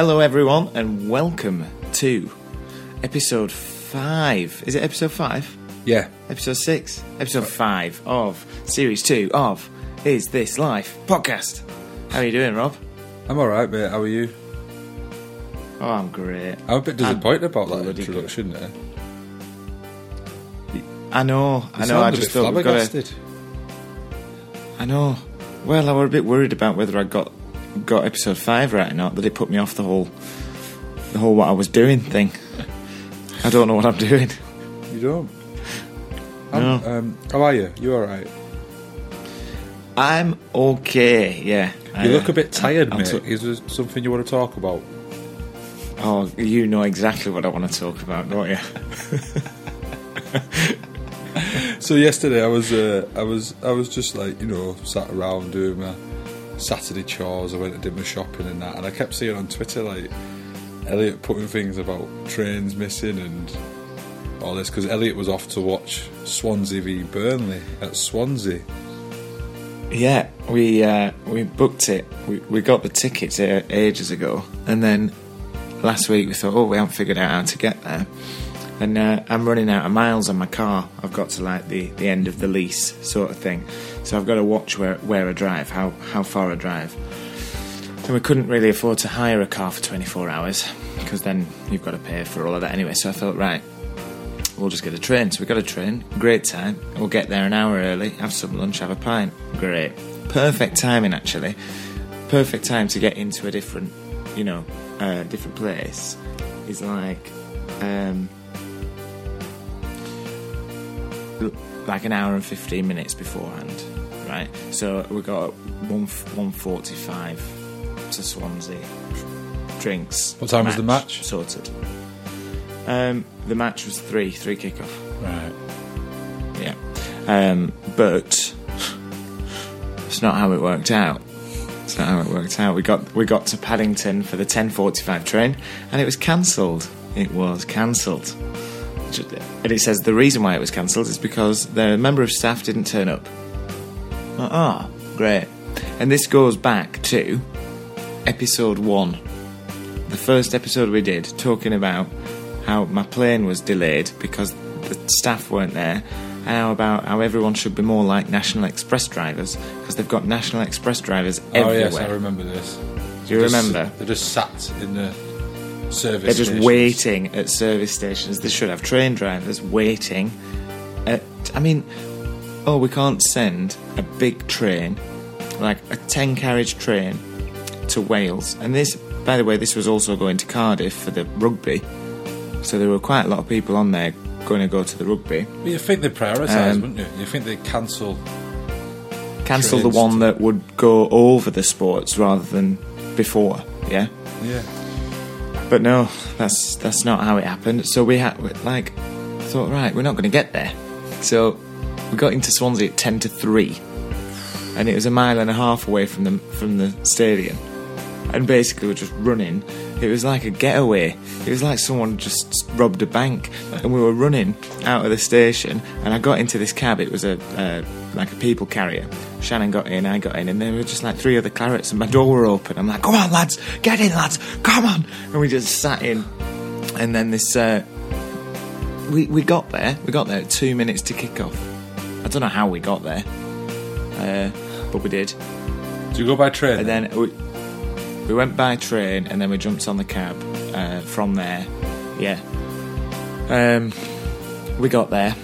Hello, everyone, and welcome to episode five. Is it episode five? Yeah. Episode six? Episode five of series two of Is This Life podcast. How are you doing, Rob? I'm alright, mate. How are you? Oh, I'm great. I'm a bit disappointed about that bloody introduction there. I know, I You know. I sound a just bit thought we got to. flabbergasted. I know. Well, I were a bit worried about whether I got got episode five right or not. That it put me off the whole the whole what I was doing thing. I don't know what I'm doing. You don't? No. I'm, um, how are you? You alright? I'm okay. Yeah. I, You look uh, a bit tired, I'm mate. so- Is there something you want to talk about? Oh, you know exactly what I want to talk about, don't you? So yesterday I was, uh, I was, I was just like you know sat around doing my Saturday chores. I went and did my shopping and that, and I kept seeing on Twitter like Elliot putting things about trains missing and all this because Elliot was off to watch Swansea v Burnley at Swansea. Yeah, we uh, we booked it. We, we got the tickets ages ago, and then last week we thought, oh, we haven't figured out how to get there. And uh, I'm running out of miles on my car. I've got to like the, the end of the lease sort of thing, so I've got to watch where where I drive, how how far I drive. And we couldn't really afford to hire a car for 24 hours because then you've got to pay for all of that anyway. So I thought, right, we'll just get a train. So we got a train, great time. We'll get there an hour early, have some lunch, have a pint. Great. Perfect timing, actually. Perfect time to get into a different, you know, uh, different place is like, um, like an hour and 15 minutes beforehand, right? So we got one, 145 to Swansea. Drinks. What time was the match? Sorted. Um, the match was three, three kickoff. Right. Yeah. Um, but it's not how it worked out. It's not how it worked out. We got we got to Paddington for the 10:45 train, and it was cancelled. It was cancelled. And it says the reason why it was cancelled is because the member of staff didn't turn up. Ah, great. And this goes back to episode one, the first episode we did, talking about how my plane was delayed because the staff weren't there, and how about how everyone should be more like National Express drivers because they've got National Express drivers Oh everywhere. yes, I remember this. Do you remember? They're just sat in the service. They're just stations. waiting at service stations. They should have train drivers waiting. At, I mean, oh, we can't send a big train, like a 10 carriage train, to Wales. And this, by the way, this was also going to Cardiff for the rugby. So there were quite a lot of people on there going to go to the rugby. But you think they prioritise, Um, wouldn't you? You think they cancel? Cancel the one that would go over the sports rather than before, yeah? Yeah. But no, that's that's not how it happened. So we had like thought, right, we're not going to get there. So we got into Swansea at ten to three, and it was a mile and a half away from the from the stadium. And basically, we're just running. It was like a getaway. It was like someone just robbed a bank, and we were running out of the station. And I got into this cab. It was a uh, like a people carrier. Shannon got in, I got in, and there were just like three other clarets, and my door were open. I'm like, "Come on, lads, get in, lads, come on!" And we just sat in. And then this, uh, we we got there. We got there two minutes to kick off. I don't know how we got there, uh, but we did. Do you go by train? And then we, we went by train, and then we jumped on the cab uh, from there. Yeah. Um, we got there.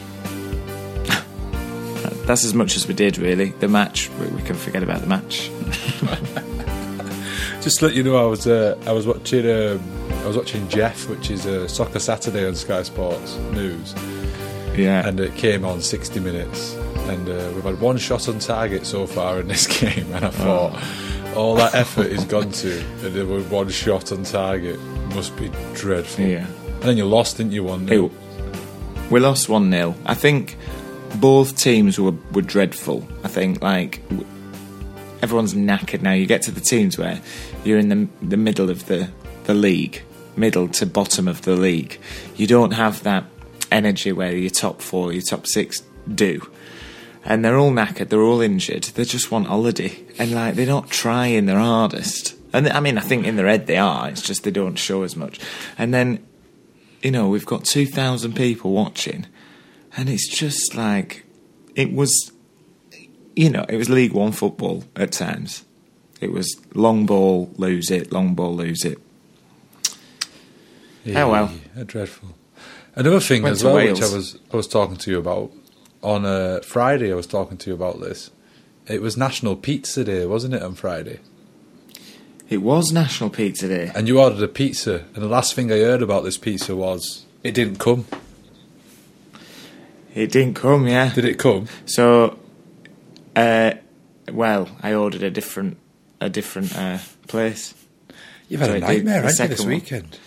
That's as much as we did, really. The match, we, we can forget about the match. Just to let you know, I was uh, I was watching um, I was watching Jeff, which is uh, Soccer Saturday on Sky Sports News, Yeah. and it came on 60 minutes, and uh, we've had one shot on target so far in this game, and I thought all that effort is gone to, and there was one shot on target, must be dreadful. Yeah. And then you lost, didn't you? One. It- we lost 1 0. I think both teams were, were dreadful. I think, like, everyone's knackered now. You get to the teams where you're in the, the middle of the, the league, middle to bottom of the league. You don't have that energy where your top four, your top six do. And they're all knackered, they're all injured, they just want holiday. And, like, they're not trying their hardest. And I mean, I think in their head they are. It's just they don't show as much. And then, you know, we've got two thousand people watching, and it's just like it was. You know, it was League One football at times. It was long ball, lose it, long ball, lose it. Oh, well. Yeah, dreadful. Another thing Went as well, Wales. which I was I was talking to you about on a Friday. I was talking to you about this. It was National Pizza Day, wasn't it, on Friday? It was National Pizza Day. And you ordered a pizza, and the last thing I heard about this pizza was it didn't come. It didn't come, yeah. Did it come? So, uh, well, I ordered a different a different uh, place. You've had So a it did- nightmare, the haven't you, this weekend? one.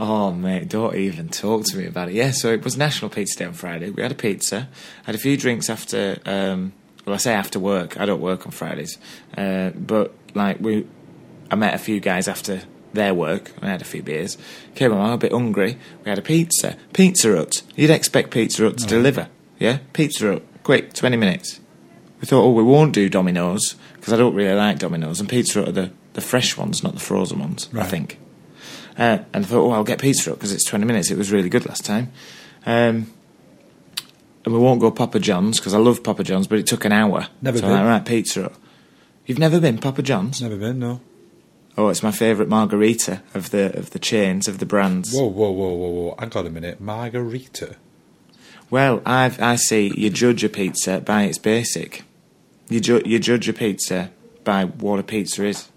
Oh mate, don't even talk to me about it. Yeah, so it was National Pizza Day on Friday. We had a pizza, had a few drinks after. Um, well, I say after work. I don't work on Fridays, uh, but like we, I met a few guys after their work. I had a few beers. Came along a bit hungry. We had a pizza, Pizza Hut. You'd expect Pizza Hut to deliver, yeah? Pizza Hut, quick, twenty minutes. We thought, oh, we won't do Domino's because I don't really like Domino's, and Pizza Hut are the the fresh ones, not the frozen ones. I think. Uh, and I thought, oh, I'll get Pizza Hut because it's 20 minutes. It was really good last time. Um, and we won't go Papa John's because I love Papa John's, but it took an hour. Never so I'm been. like, right, Pizza Hut. You've never been Papa John's? Never been, no. Oh, it's my favourite margarita of the of the chains of the brands. Whoa, whoa, whoa, whoa, whoa! Hang on a minute, margarita. Well, I've, I see you judge a pizza by its basic. You, ju- you judge a pizza by what a pizza is,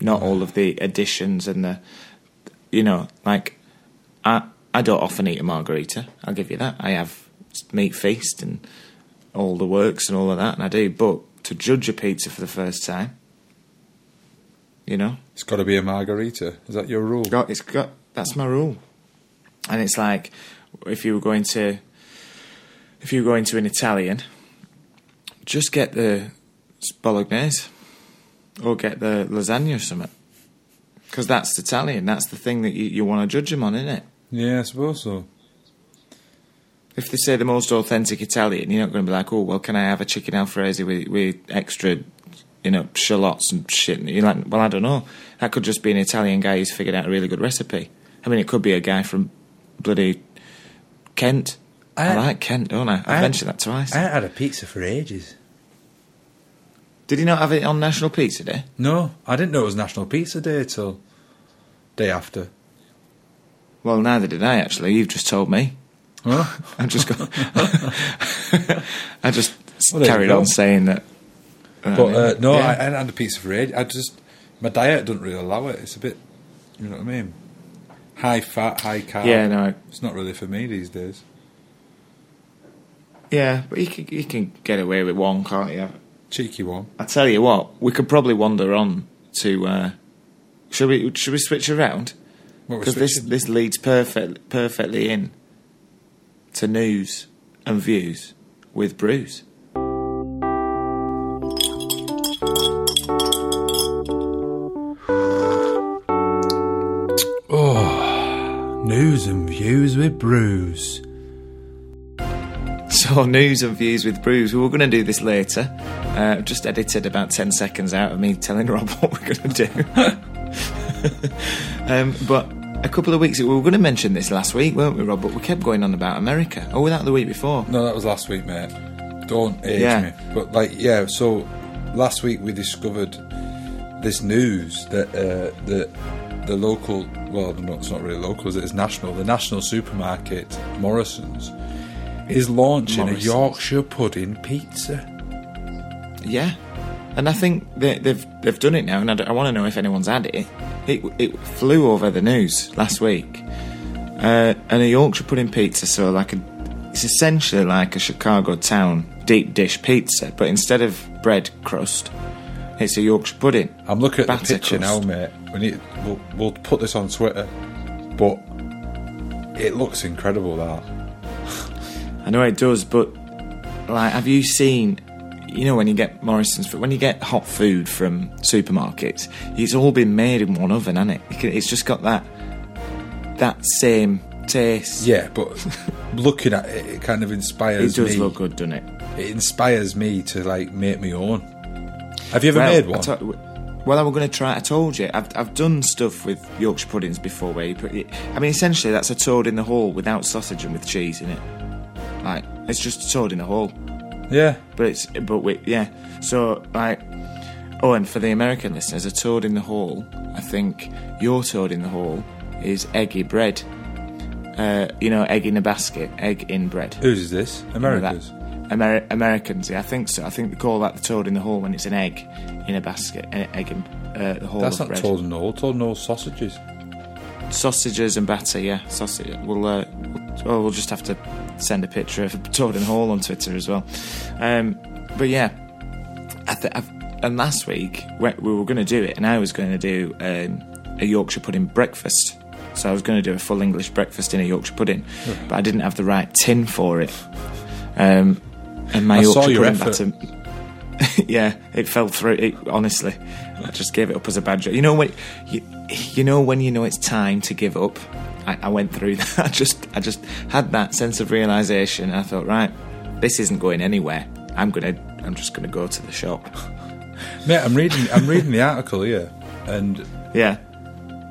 not all of the additions and the, you know, like, I I don't often eat a margarita. I'll give you that. I have meat feast and all the works and all of that, and I do. But to judge a pizza for the first time, you know, It's got to be a margarita. Is that your rule? got it's got that's my rule and it's like if you were going to if you were going to an italian just get the bolognese or get the lasagna or something because that's italian that's the thing that you, you want to judge them on isn't it? Yeah, I suppose so. if they say the most authentic italian you're not going to be like oh well can i have a chicken alfredo with, with extra you know shallots and shit? And you're like well i don't know. That could just be an italian guy who's figured out a really good recipe. I mean it could be a guy from bloody kent. I, I- like kent don't i? I've I- mentioned that twice. I had a pizza for ages. Did he not have it on national pizza day No, I didn't know it was National Pizza Day till day after. well neither did i actually you've just told me Huh? i just got i just Well, carried on saying that But uh, no, Yeah. I, I hadn't had a pizza for ages. I just my diet doesn't really allow it. It's a bit, you know what I mean? High fat, high carb. yeah no It's not really for me these days. yeah but you can, you can get away with one can't you Cheeky one. I tell you what, we could probably wander on to. Uh, should we? Should we switch around? Because this this leads perfect perfectly in to news and views with Bruce. Oh, News and views with Bruce. So news and views with Bruce. We were going to do this later. Uh, just edited about ten seconds out of me telling Rob what we're going to do. um, but a couple of weeks ago, we were going to mention this last week, weren't we, Rob? But we kept going on about America. Oh, was that the week before? No, that was last week, mate. Don't age Yeah. me. But like, yeah. So last week we discovered this news that uh, the the local, well, no, it's not really local, it? It's national. The national supermarket Morrisons is launching Morrisons. a Yorkshire pudding pizza. Yeah, and I think they, they've they've done it now, and I, want to know if anyone's had it. It it flew over the news last week, uh, and a Yorkshire pudding pizza. So like a, it's essentially like a Chicago town deep dish pizza, but instead of bread crust, it's a Yorkshire pudding. I'm looking at the picture crust. now, mate. We need, we'll, we'll put this on Twitter, but it looks incredible. That I know it does, but like, have you seen? You know, when you get Morrisons, when you get hot food from supermarkets, it's all been made in one oven, hasn't it? It's just got that that same taste. yeah, but looking at it, it kind of inspires me. It does me. look good, doesn't it? It inspires me to like make my own. Have you ever Well, made I one? Well, I'm going to try. I told you, I've I've done stuff with Yorkshire puddings before. Where you put, it, I mean, essentially that's a toad in the hole without sausage and with cheese in it. Like it's just a toad in the hole, Yeah. but it's but with yeah. So like, oh, and for the American listeners, a toad in the hole. I think your toad in the hole is eggy bread. Uh, you know, egg in a basket, egg in bread. Whose is this? You know? America's. Ameri- Americans, yeah, I think so. I think they call that the toad in the hole when it's an egg in a basket, an egg in uh, the hole That's not bread. told in the hole. Told in all sausages. Sausages and batter, yeah, sausage. We'll, uh, well, we'll just have to send a picture of toad Hall on Twitter as well. Um, but yeah, I th- I've, and last week we, we were going to do it, and I was going to do um, a Yorkshire pudding breakfast. So I was going to do a full English breakfast in a Yorkshire pudding, but I didn't have the right tin for it. Um, and my I Yorkshire pudding effort. batter yeah, it fell through. It, honestly, I just gave it up as a bad joke. You know when you, you know when you know it's time to give up. I, I went through that. I just I just had that sense of realization. I thought, right, this isn't going anywhere. I'm gonna I'm just gonna go to the shop. Mate, I'm reading. I'm reading the article here, and Yeah,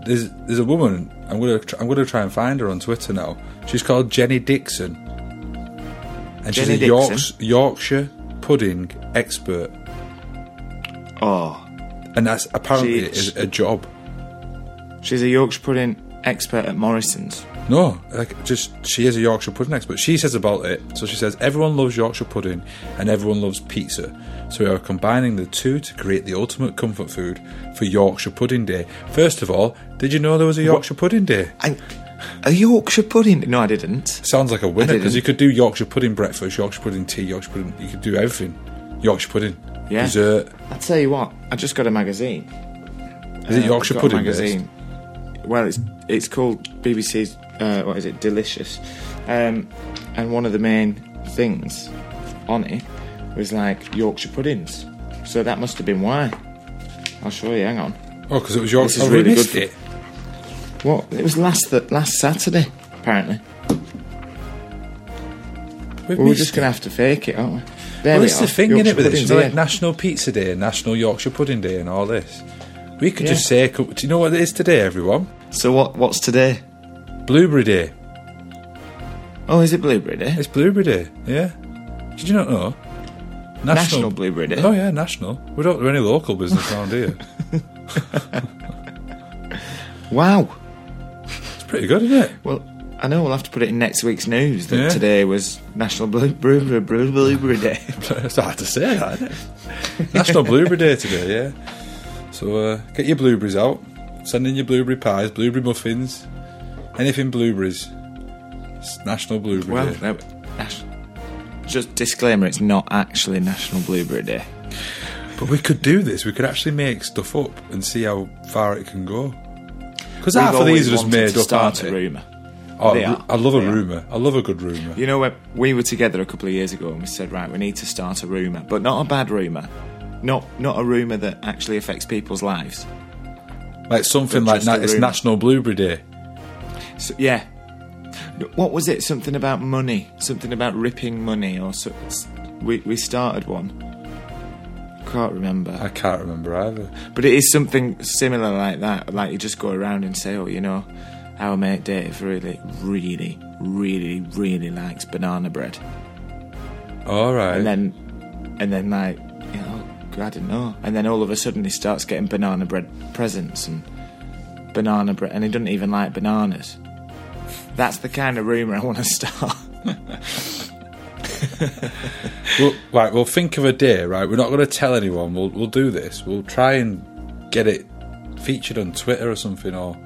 there's there's a woman. I'm gonna tr- I'm gonna try and find her on Twitter now. She's called Jenny Dixon, and Jenny she's a Yorks, Yorkshire pudding expert, oh, and that's apparently She- is a job. she's a Yorkshire pudding expert at Morrisons. No, like just she is a Yorkshire pudding expert. She says about it. So she says everyone loves Yorkshire pudding and everyone loves pizza. So we are combining the two to create the ultimate comfort food for Yorkshire Pudding Day. First of all, did you know there was a Yorkshire Pudding Day? I, a Yorkshire pudding? No, I didn't. Sounds like a winner because you could do Yorkshire pudding breakfast, Yorkshire pudding tea, Yorkshire pudding. You could do everything. Yorkshire pudding, Yeah. dessert. I tell you what, I just got a magazine. Is it Uh, Yorkshire pudding based? magazine. Well, it's it's called BBC's. Uh, what is it? Delicious. Um, and one of the main things on it was like Yorkshire puddings. So that must have been why. I'll show you. Hang on. Oh, because it was Yorkshire. This is oh, we really good it. What? It was last th- last Saturday. Apparently. We've Well, we're just gonna have to fake it, aren't we? There Well, we it's the thing, in it with this? puddings, You know, yeah. like National Pizza Day, National Yorkshire Pudding Day, and all this. We could Yeah. just say, do you know what it is today, everyone? So what? What's today? Blueberry Day. Oh, is it Blueberry Day? It's Blueberry Day, yeah. Did you not know? National Blueberry Day. Oh, yeah, national. We don't do any local business around here. Wow. It's pretty good, isn't it? Well, I know we'll have to put it in next week's news that Yeah. today was National Blue- Blueberry Blueberry Day. it's hard to say that, isn't it? National Blueberry Day today, yeah. So uh, get your blueberries out. Send in your blueberry pies, blueberry muffins, anything blueberries. It's National Blueberry Well, Day. no, just disclaimer: it's not actually National Blueberry Day. But we could do this. We could actually make stuff up and see how far it can go. Because half of these are just made to up. Start aren't a they? Oh, They I- are. I love a rumour. I love a good rumour. You know, we were together a couple of years ago, and we said, right, we need to start a rumor, but not a bad rumor, not not a rumor that actually affects people's lives. Like something But like na- it's. National Blueberry Day. So, yeah. What was it? Something about money. Something about ripping money, or so, we we started one. Can't remember. I can't remember either. But it is something similar like that. Like you just go around and say, "Oh, you know, our mate Dave really, really, really, really likes banana bread," All right. and then, and then like, you know, I don't know, and then all of a sudden he starts getting banana bread presents and banana bread, and he doesn't even like bananas. That's the kind of rumor I want to start. Well, right, we'll think of a day, right? We're not going to tell anyone. We'll we'll do this. We'll try and get it featured on Twitter or something, or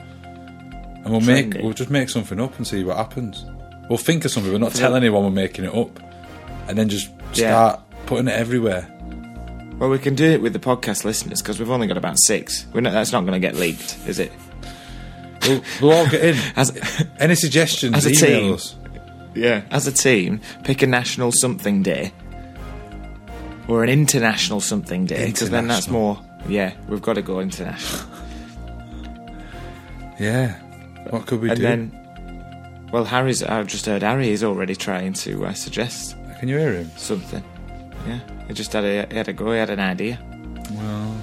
and we'll make we'll just make something up and see what happens. We'll think of something, but not tell anyone we're making it up, and then just Yeah. start putting it everywhere. Well, we can do it with the podcast listeners because we've only got about six. We're not, that's not going to get leaked, is it? We'll, we'll all get in. As, Any suggestions? As a email team. us. Yeah, as a team, pick a national something day or an international something day because then that's more. Yeah, we've got to go international. Yeah. What could we and do? then, well, Harry's. I've just heard Harry is already trying to uh, suggest Can you hear him? something. Yeah, he just had a he had a go. He had an idea. Well,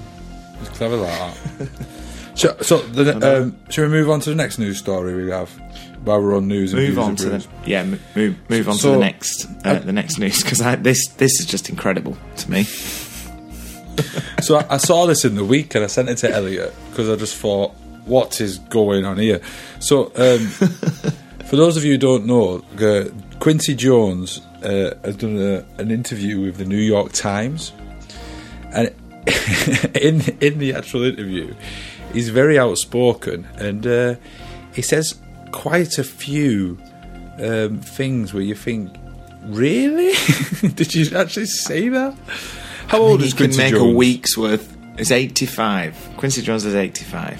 it's Clever like that. so, so the, um, shall we move on to the next news story we have? While we're on news, and Move on to the yeah. Move move on So- to the next uh, the next news because this this is just incredible to me. So I, I saw this in the week and I sent it to Elliot because I just thought, what is going on here? So, um, for those of you who don't know, uh, Quincy Jones uh, has done a, an interview with the New York Times, and in in the actual interview, he's very outspoken and uh, he says quite a few um, things where you think, really? Did you actually say that? How old he is can Quincy make Jones? a week's worth. Is eighty five. Quincy Jones is eighty five.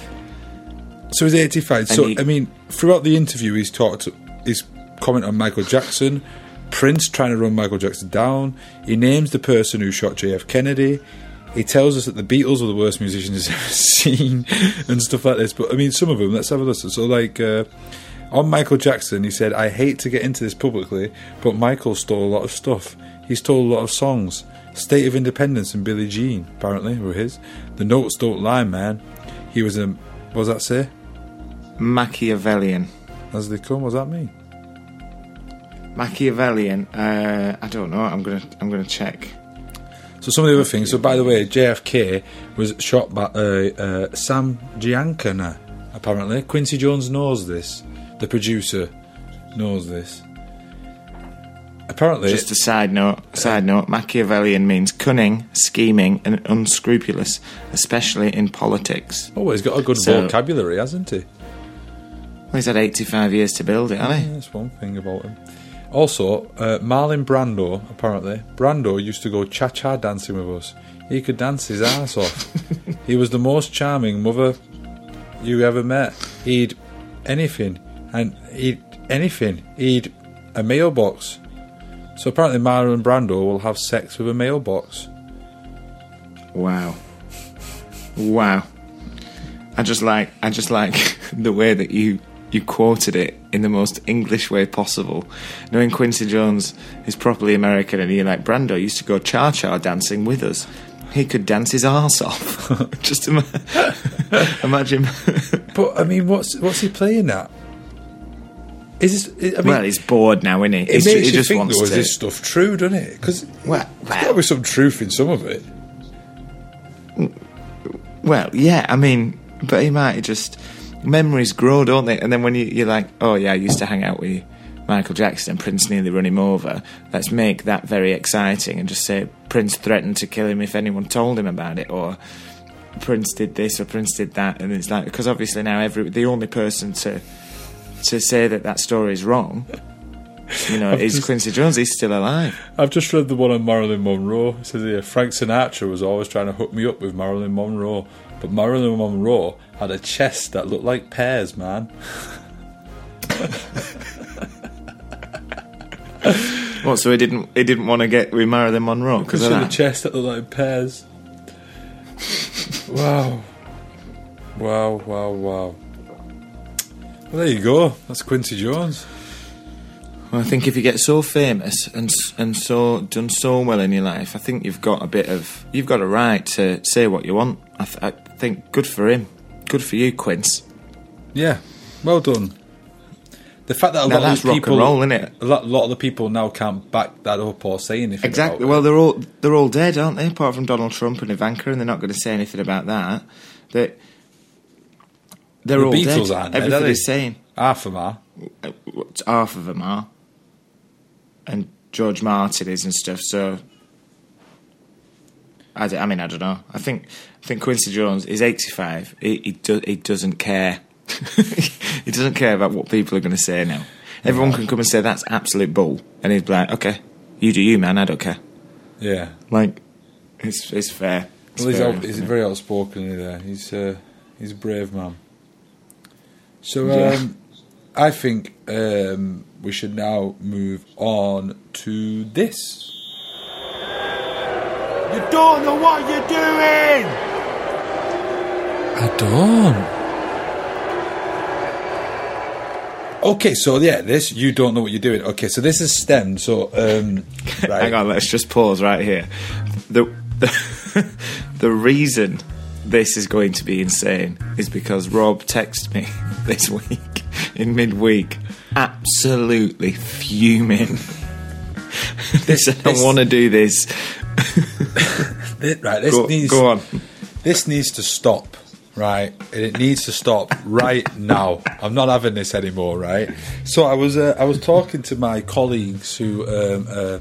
So he's 85. So, he- I mean, throughout the interview, he's talked, he's commented on Michael Jackson, Prince trying to run Michael Jackson down. He names the person who shot JF Kennedy. He tells us that the Beatles were the worst musicians he's ever seen and stuff like this. But, I mean, some of them, let's have a listen. So, like, uh, on Michael Jackson, he said, I hate to get into this publicly, but Michael stole a lot of stuff. He stole a lot of songs. State of Independence and Billie Jean, apparently, were his. The notes don't lie, man. He was a, what does that say? Machiavellian. As they come, what does that mean? Machiavellian. Uh, I don't know. I'm gonna I'm gonna check. So some of the other things. So by the way, JFK was shot by uh, uh, Sam Giancana. Apparently, Quincy Jones knows this. The producer knows this. Apparently, Just a side note. Side note. Machiavellian means cunning, scheming, and unscrupulous, especially in politics. oh, he's got a good So- vocabulary, hasn't he? Well, he's had 85 years to build it, hasn't he? That's one thing about him. Also, uh, Marlon Brando. Apparently, Brando used to go cha-cha dancing with us. He could dance his ass off. he was the most charming mother you ever met. He'd anything, and he'd anything. He'd a mailbox. So apparently, Marlon Brando will have sex with a mailbox. Wow. Wow. I just like I just like the way that you you quoted it in the most English way possible. Knowing Quincy Jones is properly American and you're like Brando used to go cha cha dancing with us. He could dance his arse off. just ima- imagine. But I mean, what's what's he playing at? Is this? I mean, well, he's bored now, isn't he? it He's makes he you just think wants though, is to. this stuff true, doesn't it? Because Well, there's got to be some truth in some of it. Well, yeah, I mean, but he might have just memories grow, don't they? And then when you, you're like, oh yeah, I used to hang out with Michael Jackson Prince nearly run him over. Let's make that very exciting and just say Prince threatened to kill him if anyone told him about it, or Prince did this or Prince did that, and it's like because obviously now every the only person to to say that that story is wrong. You know, is just- Quincy Jones? He's still alive. I've just read the one on Marilyn Monroe. It says here Frank Sinatra was always trying to hook me up with Marilyn Monroe, but Marilyn Monroe had a chest that looked like pears, man. What? So he didn't he didn't want to get with Marilyn Monroe because of she had a that. chest that looked like pears. wow. Wow, wow, wow. Well, there you go. That's Quincy Jones. Well, I think if you get so famous and and so done so well in your life, I think you've got a bit of you've got a right to say what you want. I, th- I think good for him, good for you, Quince. Yeah, well done. The fact that a Now lot of that's these rock and people, roll, innit? A lot, lot of the people now can't back that up or say anything. Exactly. about Well, they're all they're all dead, aren't they? Apart from Donald Trump and Ivanka, and they're not going to say anything about that. They they're the all Beatles dead. aren't. they, Everybody's they? saying half of them are. uh, half of them are, and George Martin is and stuff. So, I, d- I mean, I don't know. I think I think Quincy Jones is eighty five. He he, do, he doesn't care. he doesn't care about what people are going to say now. Everyone can come and say that's absolute bull, and he's like, okay, you do you, man. I don't care. Yeah. Like, it's it's fair. It's Well, he's, fair out, he's very outspoken there. He's uh, he's a brave man. So Yeah. um, I think um, we should now move on to this. You don't know what you're doing! I don't. Okay, so yeah, this you don't know what you're doing. Okay, so this is stemmed. So um, right. Hang on, let's just pause right here. The the, the reason this is going to be insane is because Rob texted me this week in midweek, absolutely fuming. Said, I this- want to do this. Thi- right, this Go, needs go on. this needs to stop. Right, and it needs to stop right now. I'm not having this anymore. Right. So I was uh, I was talking to my colleagues who um, uh,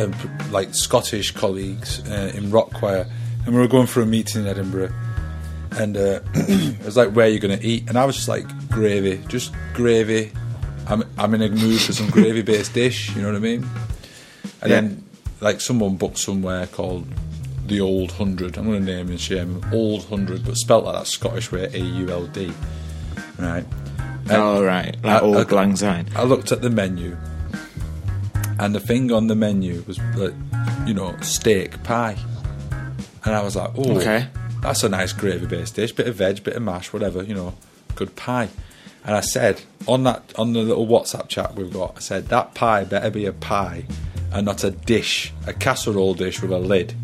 um, like Scottish colleagues uh, in rock choir, and we were going for a meeting in Edinburgh. And uh, it was like, where are you going to eat? And I was just like, gravy, just gravy. I'm I'm in a mood for some gravy based dish. You know what I mean? And Yeah. then, like, someone booked somewhere called the Old Hundred. I'm going to name and shame Old Hundred, but spelt like that Scottish way, A U L D. Right. And oh, right. Like I- old I- lang syne. I looked at the menu, and the thing on the menu was, like, you know, steak pie. And I was like, oh, Okay. that's a nice gravy based dish, bit of veg, bit of mash, whatever, you know, good pie. And I said on that on the little WhatsApp chat we've got, I said that pie better be a pie and not a dish, a casserole dish with a lid.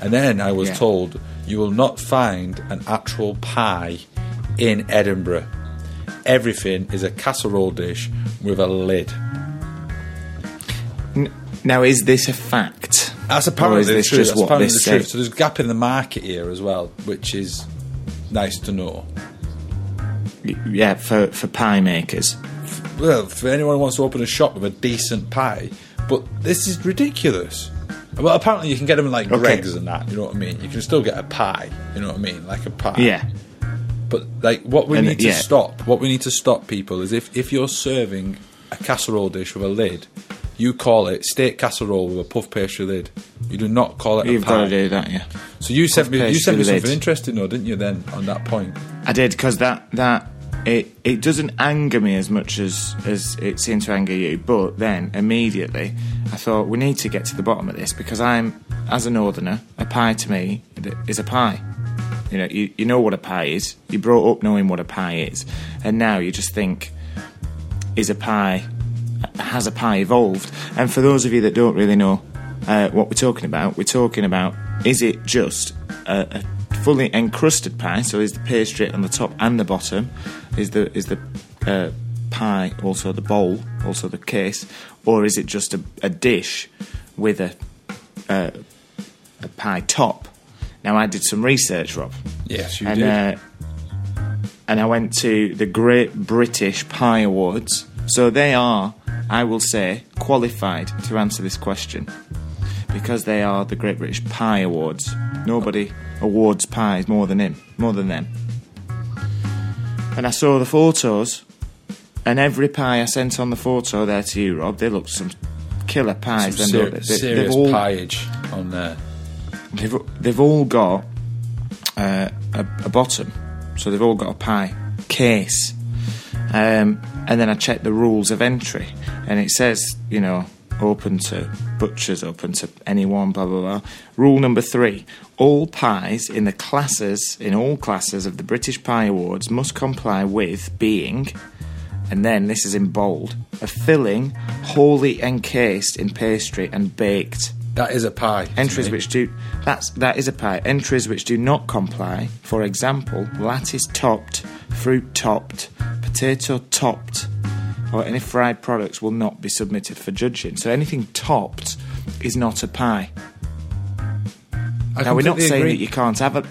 And then I was Yeah. told you will not find an actual pie in Edinburgh. Everything is a casserole dish with a lid. Now, is this a fact? That's apparently the truth. just That's apparently the truth. So there's a gap in the market here as well, which is nice to know. Yeah, for, for pie makers. Well, for anyone who wants to open a shop with a decent pie, but this is ridiculous. Well, apparently you can get them in like Okay. Greggs and that. You know what I mean? You can still get a pie. You know what I mean? Like a pie. Yeah. But like, what we And, need to yeah. stop, what we need to stop people is if if you're serving a casserole dish with a lid, you call it steak casserole with a puff pastry lid. You do not call it You've a pie. got to do that, yeah. So you sent me you sent me lid. something interesting though, didn't you? Then on that point, I did because that that it it doesn't anger me as much as as it seemed to anger you. But then immediately I thought we need to get to the bottom of this because I'm as a northerner, a pie to me is a pie. You know, you, you know what a pie is. You brought up knowing what a pie is, and now you just think, is a pie has a pie evolved? And for those of you that don't really know uh, what we're talking about, we're talking about is it just a, a fully encrusted pie? So is the pastry on the top and the bottom? Is the is the uh, pie also the bowl, also the case, or is it just a, a dish with a, a a pie top? Now I did some research, Rob yes, you and did. uh, and I went to the Great British Pie Awards. So they are, I will say, qualified to answer this question because they are the Great British Pie Awards. Nobody awards pies more than him, more than them. And I saw the photos, and every pie I sent on the photo there to you, Rob, they look some killer pies. Some ser- they? Serious all- pieage on there. They've, they've all got uh, a, a bottom, so they've all got a pie case. Um, and then I checked the rules of entry, and it says, you know, open to butchers, open to anyone, blah blah blah. Rule number three: all pies in the classes, in all classes of the British Pie Awards, must comply with being, and then this is in bold, a filling wholly encased in pastry and baked. That is a pie. Entries which do that's that is a pie. Entries which do not comply, for example, lattice topped, fruit topped, potato topped, or any fried products will not be submitted for judging. So anything topped is not a pie. I Now we're not saying agree. that you can't have a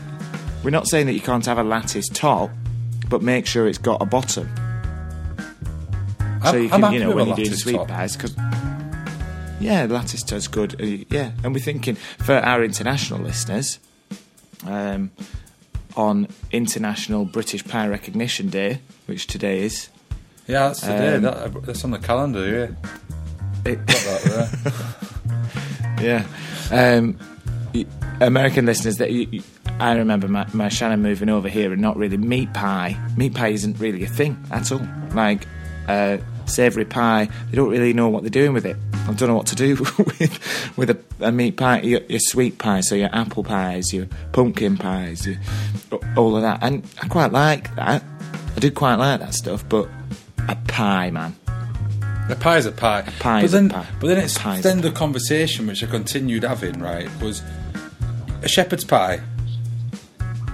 we're not saying that you can't have a lattice top, but make sure it's got a bottom. I'm, so you can, you know, when you're doing sweet top. pies, because yeah, lattice does good. Uh, yeah, and we're thinking for our international listeners, um, on International British Pie Recognition Day, which today is. Yeah, that's today. Um, that, that's on the calendar. Yeah, It, got that there. yeah, um, American listeners that you- I remember my, my Shannon moving over here and not really meat pie. Meat pie isn't really a thing at all. Like uh, savoury pie, they don't really know what they're doing with it. I don't know what to do with with a, a meat pie. Your, your sweet pie, so your apple pies, your pumpkin pies, your, all of that. And I quite like that. I do quite like that stuff, but a pie, man. A pie's a pie. pie but is a then, pie. But then it's A a then the conversation which I continued having right was a shepherd's pie.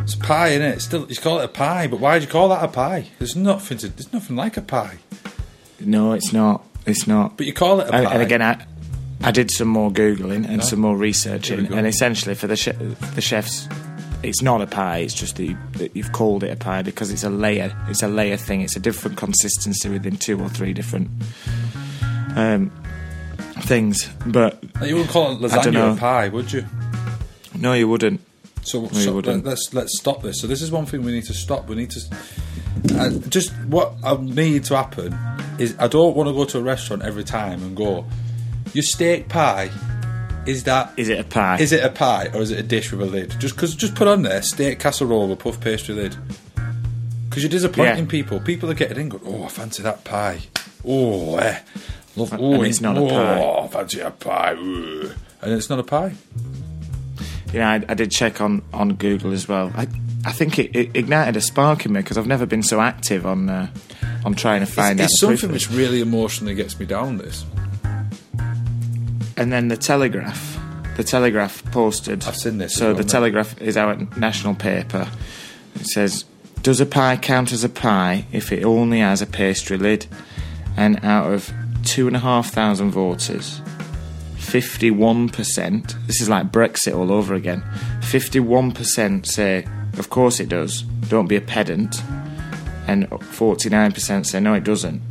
It's a pie, is it? Still, you call it a pie, but why do you call that a pie? There's nothing to. There's nothing like a pie. No, it's not. It's not. But you call it a and, pie. and again, I, I did some more googling and Yeah. some more researching, and essentially for the che- the chefs, it's not a pie. It's just that, you, that you've called it a pie because it's a layer. It's a layer thing. It's a different consistency within two or three different um, things. But you wouldn't call it lasagna a pie, would you? no, you wouldn't. So, you so wouldn't. let, us let's stop this. So this is one thing we need to stop. We need to uh, just what I need to happen is I don't want to go to a restaurant every time and go, your steak pie. Is that Is it a pie? Is it a pie or is it a dish with a lid? Just because, just put on there steak casserole with puff pastry lid. Because you're disappointing Yeah. people. People are getting in, going, "Oh, I fancy that pie. Oh, eh, love. And Oh, it's not a oh, pie. I fancy a pie. Ooh." And it's not a pie. Yeah, I, I did check on, on Google as well. I I think it, it ignited a spark in me because I've never been so active on uh, on trying to find it's, out. it's something which really emotionally gets me down. This And then the Telegraph, the Telegraph posted. I've seen this So well, the. Telegraph is our national paper. It says, "Does a pie count as a pie if it only has a pastry lid?" And out of two and a half thousand voters, fifty-one percent. This is like Brexit all over again. Fifty-one percent say, "Of course it does. Don't be a pedant." And forty-nine percent say, "No, it doesn't."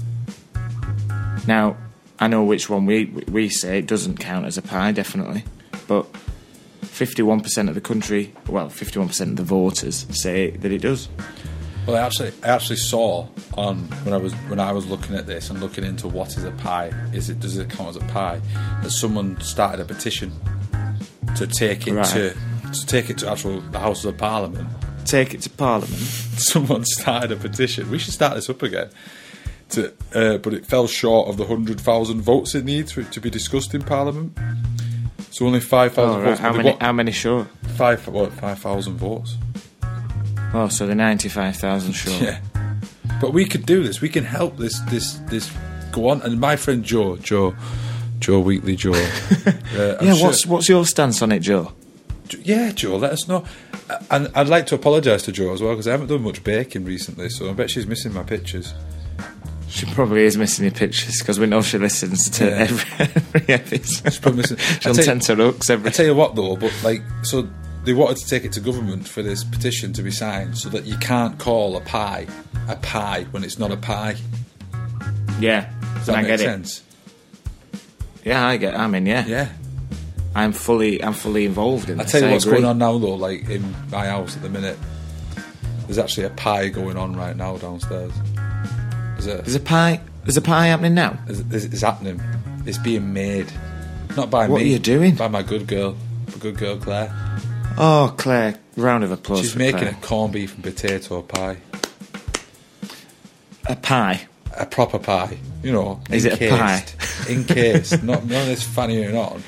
Now, I know which one we we say it doesn't count as a pie, definitely, but fifty-one percent of the country, well, fifty-one percent of the voters say that it does. Well, I actually, I actually saw on when I was when I was looking at this and looking into what is a pie. Is it does it count as a pie? That someone started a petition to take it Right. to to take it to actual the House of Parliament. Take it to Parliament. Someone started a petition. We should start this up again. To, uh, but it fell short of the hundred thousand votes it needs for it to be discussed in Parliament. So only five Oh, thousand right. votes. How many? How many short? Five what? Five thousand votes. Oh, so the ninety-five thousand short. Yeah. But we could do this. We can help this this this go on. And my friend Joe, Joe, Joe Wheatley, Joe. uh, Yeah. sure- What's what's your stance on it, Joe? yeah, Joe? Let us know. And I'd like to apologise to Joe as well because I haven't done much baking recently, so I bet she's missing my pictures. She probably is missing your pictures because we know she listens to Yeah. every, every episode. probably missing- She'll tend to hooks every. I tell you what, though, but like, so they wanted to take it to government for this petition to be signed, so that you can't call a pie a pie when it's not a pie. yeah, Does that I get it. Yeah, I get. I mean, yeah, Yeah. I'm fully, I'm fully involved in I tell you I what's agree. going on now, though. Like in my house at the minute, there's actually a pie going on right now downstairs. There's a, There's a pie. There's a pie happening now. there's, it's happening. It's being made, not by What me. What are you doing? By my good girl, my good girl Claire. Oh, Claire, round of applause. She's making Claire. a corned beef and potato pie, a pie. a proper pie. You know, Is it a encased, Encased, not none of this fannying on.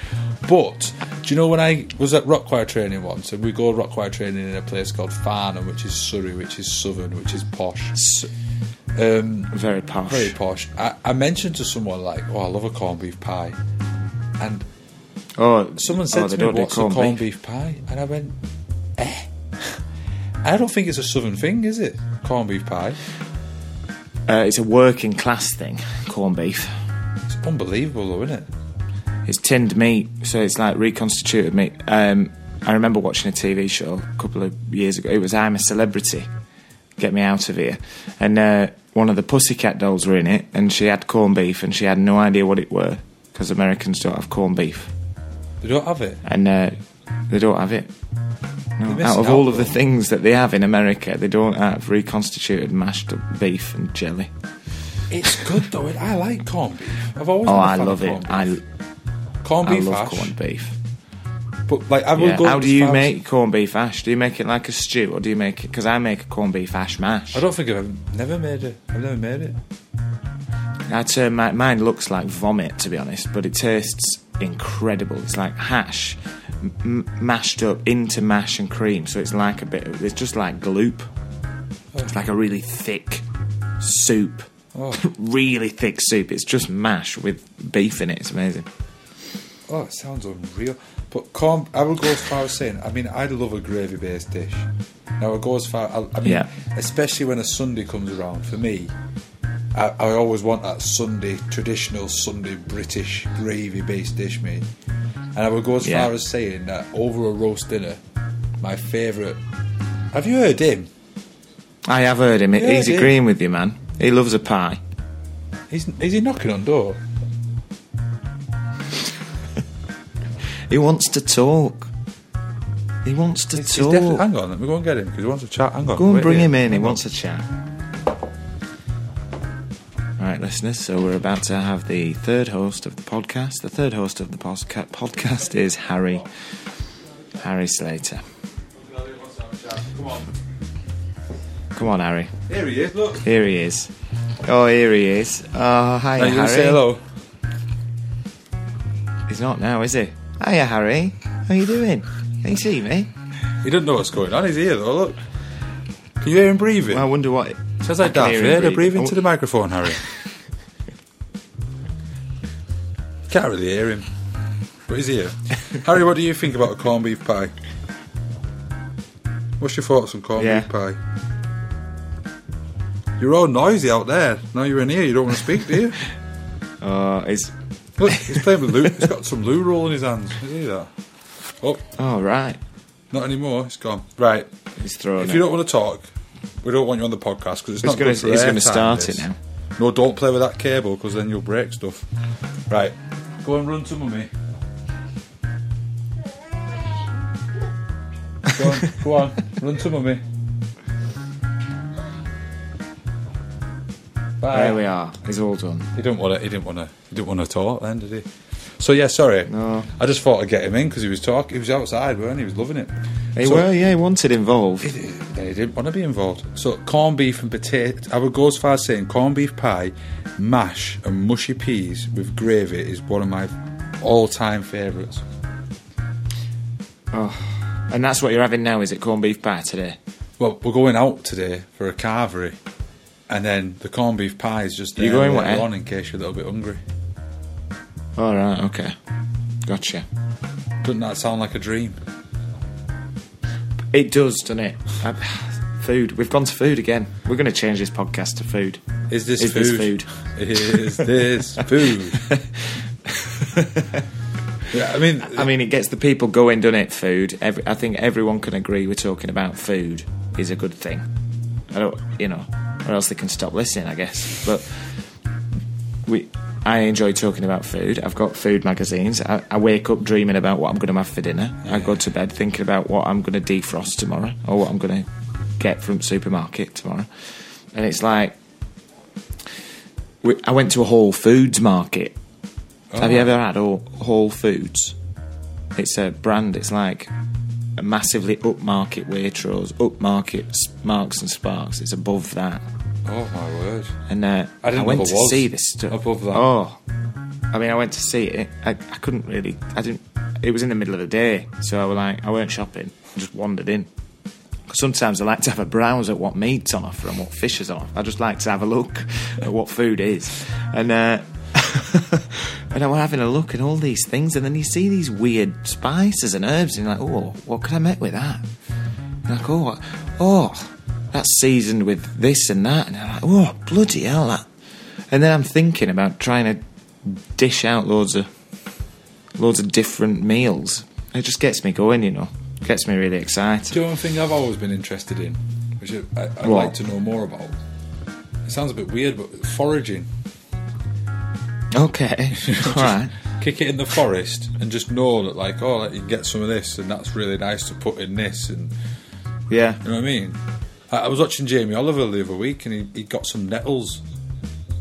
But do you know when I was at rock choir training once, and we go rock choir training in a place called Farnham, which is Surrey, which is southern, which is posh. S- Um, very posh. very posh. I, I mentioned to someone like, "Oh, I love a corned beef pie," and Oh, someone said oh, they to me, "What's corned a corned beef. beef pie?" And I went, "Eh." I don't think it's a southern thing, is it? Corned beef pie. Uh, it's a working class thing. Corned beef. It's unbelievable, though, isn't it? It's tinned meat, so it's like reconstituted meat. Um, I remember watching a TV show a couple of years ago. It was I'm a Celebrity. Get me out of here. And uh, one of the Pussycat dolls were in it, and she had corned beef, and she had no idea what it were because Americans don't have corned beef, They don't have it. and uh, they don't have it. No. Out of all out, of the things that they have in America, they don't have reconstituted mashed beef and jelly. It's good though. I like corned beef. I've always Oh, I love of it. corned I, beef. I love hash, corned beef. But like, I will Yeah. go. How do you far as- make corned beef hash? Do you make it like a stew, or do you make it? Because I make a corned beef hash mash. I don't think I've never made it. I've never made it. I turn my, mine looks like vomit, to be honest, but it tastes incredible. It's like hash m- m- mashed up into mash and cream, so it's like a bit. Of, it's just like gloop. Oh. It's like a really thick soup, Oh, really thick soup. It's just mash with beef in it. It's amazing. oh, it sounds unreal. But corn, I will go as far as saying. I mean, I love a gravy-based dish. Now I go as far. I, I mean, Yeah. especially when a Sunday comes around. For me, I, I always want that Sunday traditional Sunday British gravy-based dish, mate. And I would go as Yeah. far as saying that over a roast dinner, my favourite. Have you heard him? I have heard him. Yeah, He's did. agreeing with you, man. He loves a pie. He's, is he knocking on door? He wants to talk. He wants to He's, he's talk. definitely, hang on, let me go and get him because he wants to chat. Hang on, Go and wait bring here. him in. He wants a chat. Right, listeners. So we're about to have the third host of the podcast. The third host of the posca- podcast is Harry. Harry Slater. Come on. Come on, Harry. Here he is. Look. Here he is. Oh, here he is. Oh, hi, Are you Harry. say hello? He's not now, is he? Hiya, Harry. How you doing? Can you see me? He doesn't know what's going on. He's here though. Look. Can you hear him breathing? Well, I wonder what. Sounds like I Darth Vader. Oh. into the microphone, Harry. Can't really hear him, but he's here. Harry, what do you think about a corned beef pie? What's your thoughts on corned Yeah. beef pie? You're all noisy out there. Now you're in here, you don't want to speak, do you? Oh, it's. Look, he's playing with Lou. He's got some loo roll in his hands. You see that? Oh, Oh, right. not anymore. It's gone. Right. He's throwing If it. you don't want to talk, we don't want you on the podcast because it's He's not gonna- good for he's gonna airtime, start this. it now. No, don't play with that cable because then you'll break stuff. Right, go and run to mummy. Go on, go on, run to mummy. Bye. There we are. He's all done. He didn't want to. He didn't want to. He didn't want to talk then, did he? So yeah, sorry. No. I just thought I'd get him in because he was talking. He was outside, weren't he? He was loving it. He So- were, yeah, he wanted involved. he he didn't want to be involved. So corned beef and potato. I would go as far as saying corned beef pie, mash and mushy peas with gravy is one of my all-time favourites. Oh, And that's what you're having now, is it? Corned beef pie today? Well, we're going out today for a carvery, and then the corned beef pie is just there going later on in case you're a little bit hungry. All right, okay. Gotcha. Doesn't that sound like a dream? It does, doesn't it? I, food. We've gone to food again. We're going to change this podcast to food. Is this Is food? this food? Is this food? yeah, I mean, I mean, it gets the people going, doesn't it? Food. Every, I think everyone can agree we're talking about food is a good thing. I don't, you know, or else they can stop listening, I guess. But we, I enjoy talking about food. I've got food magazines. I, I wake up dreaming about what I'm going to have for dinner. I go to bed thinking about what I'm going to defrost tomorrow or what I'm going to get from supermarket tomorrow. And it's like, we, I went to a Whole Foods market. Have you Oh. ever had Whole Foods? It's a brand. It's like a massively upmarket Waitrose, upmarket Marks and Sparks. It's above that. oh my word! And uh, I didn't know went to see this stuff. above that. Oh, I mean, I went to see it. I, I couldn't really. I didn't. It was in the middle of the day, so I was like, I weren't shopping. I just wandered in. Sometimes I like to have a browse at what meat's on offer and what fish is on offer. I just like to have a look at what food is, and uh, and I'm having a look at all these things, and then you see these weird spices and herbs, and you're like, oh, what could I make with that? And like, oh, oh, that's seasoned with this and that. And I'm like, oh, bloody hell, that. And then I'm thinking about trying to dish out loads of loads of different meals. It just gets me going, you know. Gets me really excited. Do you know one thing I've always been interested in, which I, What? like to know more about? It sounds a bit weird, but foraging. Okay, all right. Kick it in the forest and just know that, like, oh, like, you can get some of this, and that's really nice to put in this, and Yeah. you know what I mean. I, I was watching Jamie Oliver the other week, and he, he got some nettles,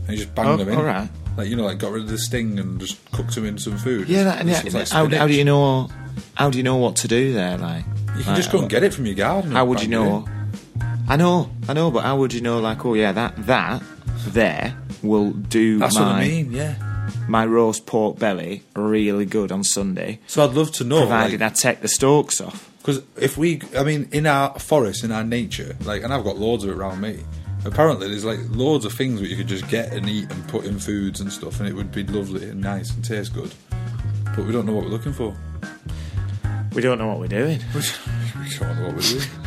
and he just banged Oh, them in. all right. Like you know, like got rid of the sting and just cooked them in some food. Yeah, that, It yeah. like how, how do you know? How do you know what to do there? Like, You can like, just go and get it from your garden. How would you know? I know, I know, but how would you know? Like, oh yeah, that that there will do. That's my what I mean. Yeah. my roast pork belly really good on Sunday, So I'd love to know, provided I take the stalks off. because if we, I mean, in our forest, in our nature, like, and I've got loads of it around me. Apparently, there's like loads of things that you could just get and eat and put in foods and stuff, and it would be lovely and nice and taste good. But we don't know what we're looking for. We don't know what we're doing. we don't know what we're doing.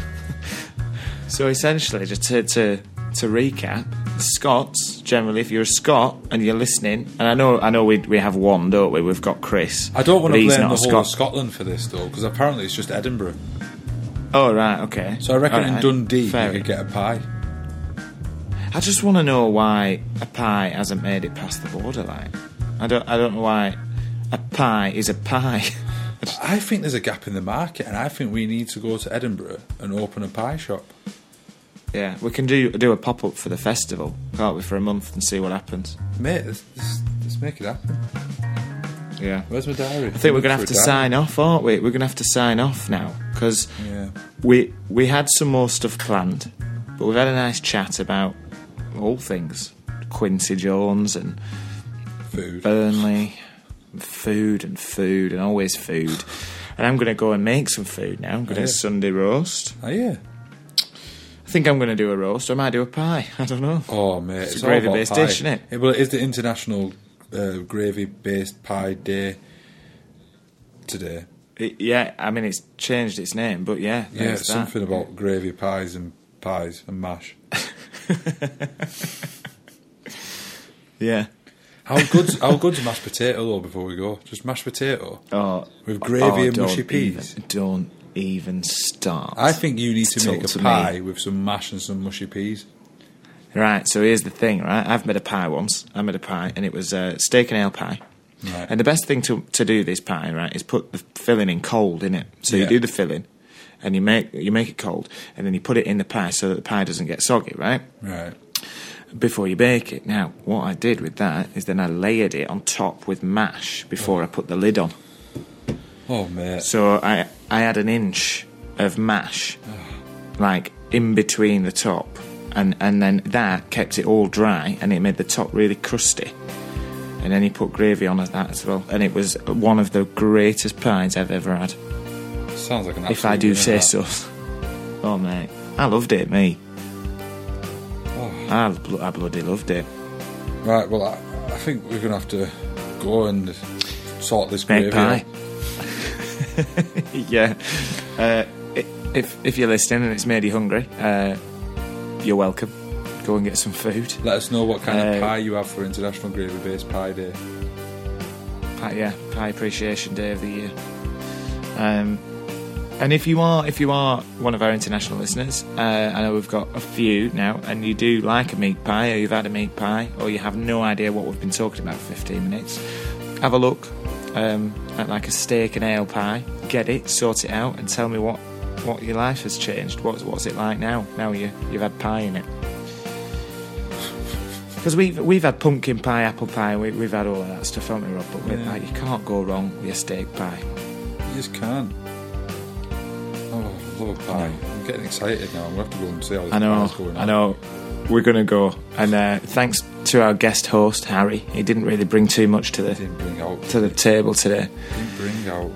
So essentially, just to, to to recap, Scots generally, if you're a Scot and you're listening, and I know I know we we have one, don't we? We've got Chris. I don't want to blame the whole of Scotland for this though, because apparently it's just Edinburgh. Oh right, okay. So I reckon All in Dundee fair you could get a pie. I just want to know why a pie hasn't made it past the borderline. I don't. I don't know why a pie is a pie. I think there's a gap in the market, and I think we need to go to Edinburgh and open a pie shop. Yeah, we can do do a pop up for the festival, can't we, for a month and see what happens. Mate, let's, let's, let's make it happen. Yeah. Where's my diary? I think we're going to have to sign off, aren't we? We're going to have to sign off now because Yeah. we we had some more stuff planned, but we've had a nice chat about all things Quincy Jones and Food. Burnley, food and food and always food. And I'm going to go and make some food now. I'm going to yeah. Sunday roast. Oh, yeah. I think I'm going to do a roast. Or I might do a pie. I don't know. Oh, mate. It's It's, a gravy-based pie. dish, innit? Yeah, well, it is the International uh, Gravy Based Pie Day today. It- yeah, I mean it's changed its name, but yeah, Yeah, it's that. something about gravy pies and pies and mash. Yeah. How good's, how good's mashed potato, though, before we go? Just mashed potato? Oh, With gravy oh, and mushy peas? Even, don't even start. I think you need to Talk make a to me. pie with some mash and some mushy peas. Right, so here's the thing, right? I've made a pie once. I made a pie, and it was uh, steak and ale pie. Right. And the best thing to to do this pie, right, is put the filling in cold in it. So you do the filling, and you make you make it cold, and then you put it in the pie so that the pie doesn't get soggy, right? Right. Before you bake it. Now, what I did with that is then I layered it on top with mash before I put the lid on. Oh, mate. So I I had an inch of mash, like in between the top, and and then that kept it all dry, and it made the top really crusty. And then he put gravy on that as well, and it was one of the greatest pies I've ever had. Sounds like an if I do say so. Oh mate, I loved it, me. Oh. I, bl- I bloody loved it. Right, well, I, I think we're going to have to go and sort this Make gravy pie. out. yeah. Uh, if if you're listening and it's made you hungry, uh, you're welcome. Go and get some food. Let us know what kind Uh, of pie you have for International Gravy Based Pie Day. Pie, yeah, Pie Appreciation Day of the year. Um, and if you are if you are one of our international listeners, uh, I know we've got a few now, and you do like a meat pie, or you've had a meat pie, or you have no idea what we've been talking about for 15 minutes, have a look um, at like a steak and ale pie, get it, sort it out, and tell me what what your life has changed. What's what's it like now? Now you you've had pie in it. Because we've we've had pumpkin pie, apple pie, we, we've had all of that stuff, haven't we, Rob? But Yeah. like, you can't go wrong with a steak pie. You just can't. Oh, I love a pie. I'm getting excited now. I'm going to have to go and see how this I know, pie's going I know. We're gonna go, and uh, thanks to our guest host Harry. He didn't really bring too much to the Didn't bring out. to the table today. Didn't bring out.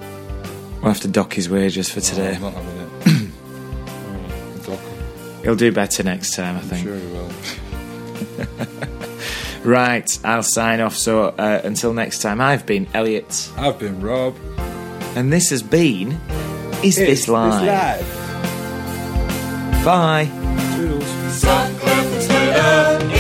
We'll have to dock his wages for today. I'm not having it. oh, He'll do better next time, I I'm think. sure he will. Right, I'll sign off. So uh, until next time, I've been Elliot, I've been Rob. and this has been Is This Live? Bye. Toodles. Sun yeah.